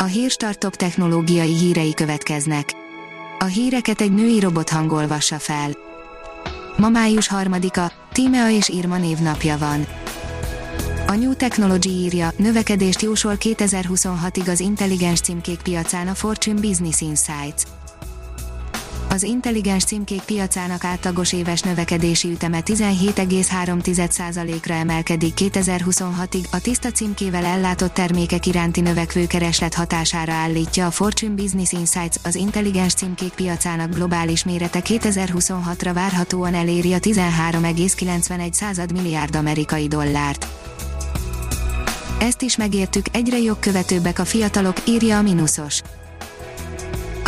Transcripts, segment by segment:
A Hírstart top technológiai hírei következnek. A híreket egy női robot hangolvassa fel. Ma május harmadika, Tímea és Irma névnapja van. A New Technology írja, növekedést jósol 2026-ig az intelligens címkék piacán a Fortune Business Insights. Az intelligens címkék piacának átlagos éves növekedési üteme 17,3%-ra emelkedik 2026-ig, a tiszta címkével ellátott termékek iránti növekvő kereslet hatására állítja a Fortune Business Insights, az intelligens címkék piacának globális mérete 2026-ra várhatóan eléri a 13,91 milliárd amerikai dollárt. Ezt is megértük, egyre jogkövetőbbek a fiatalok, írja a Minusos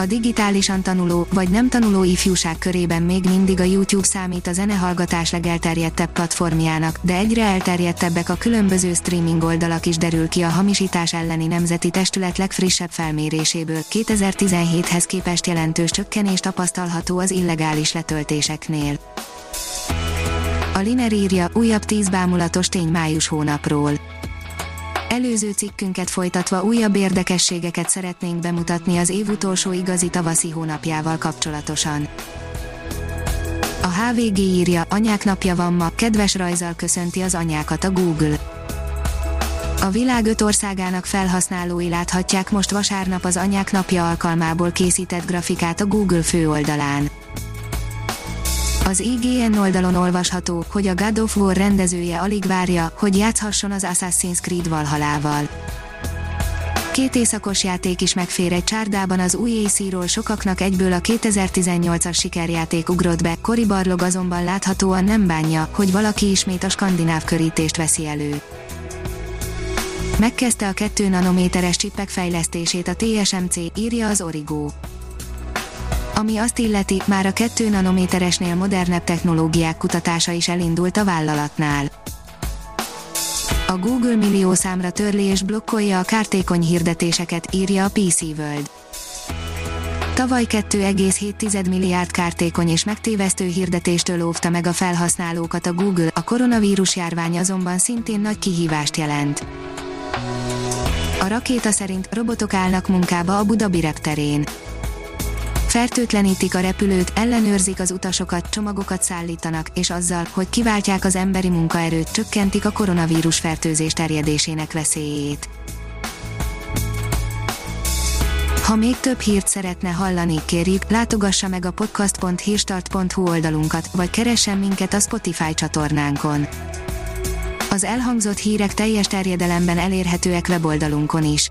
a digitálisan tanuló vagy nem tanuló ifjúság körében még mindig a YouTube számít a zenehallgatás legelterjedtebb platformjának, de egyre elterjedtebbek a különböző streaming oldalak is derül ki a hamisítás elleni nemzeti testület legfrissebb felméréséből. 2017-hez képest jelentős csökkenés tapasztalható az illegális letöltéseknél. A Liner írja újabb 10 bámulatos tény május hónapról Előző cikkünket folytatva újabb érdekességeket szeretnénk bemutatni az év utolsó igazi tavaszi hónapjával kapcsolatosan. A HVG írja, anyák napja van ma, kedves rajzal köszönti az anyákat a Google. A világ öt országának felhasználói láthatják most vasárnap az anyák napja alkalmából készített grafikát a Google főoldalán. Az IGN oldalon olvasható, hogy a God of War rendezője alig várja, hogy játszhasson az Assassin's Creed Valhalával. Két éjszakos játék is megfér egy csárdában az új AC-ról sokaknak egyből a 2018-as sikerjáték ugrott be, Cory Barlog azonban láthatóan nem bánja, hogy valaki ismét a skandináv körítést veszi elő. Megkezdte a 2 nanométeres csippek fejlesztését a TSMC, írja az Origo. Ami azt illeti, már a 2 nanométeresnél modernebb technológiák kutatása is elindult a vállalatnál. A Google millió számra törli és blokkolja a kártékony hirdetéseket, írja a PC World. Tavaly 2,7 milliárd kártékony és megtévesztő hirdetéstől óvta meg a felhasználókat a Google, a koronavírus járvány azonban szintén nagy kihívást jelent. A rakéta szerint robotok állnak munkába a Budabi repterén fertőtlenítik a repülőt, ellenőrzik az utasokat, csomagokat szállítanak, és azzal, hogy kiváltják az emberi munkaerőt, csökkentik a koronavírus fertőzés terjedésének veszélyét. Ha még több hírt szeretne hallani, kérjük, látogassa meg a podcast.hírstart.hu oldalunkat, vagy keressen minket a Spotify csatornánkon. Az elhangzott hírek teljes terjedelemben elérhetőek weboldalunkon is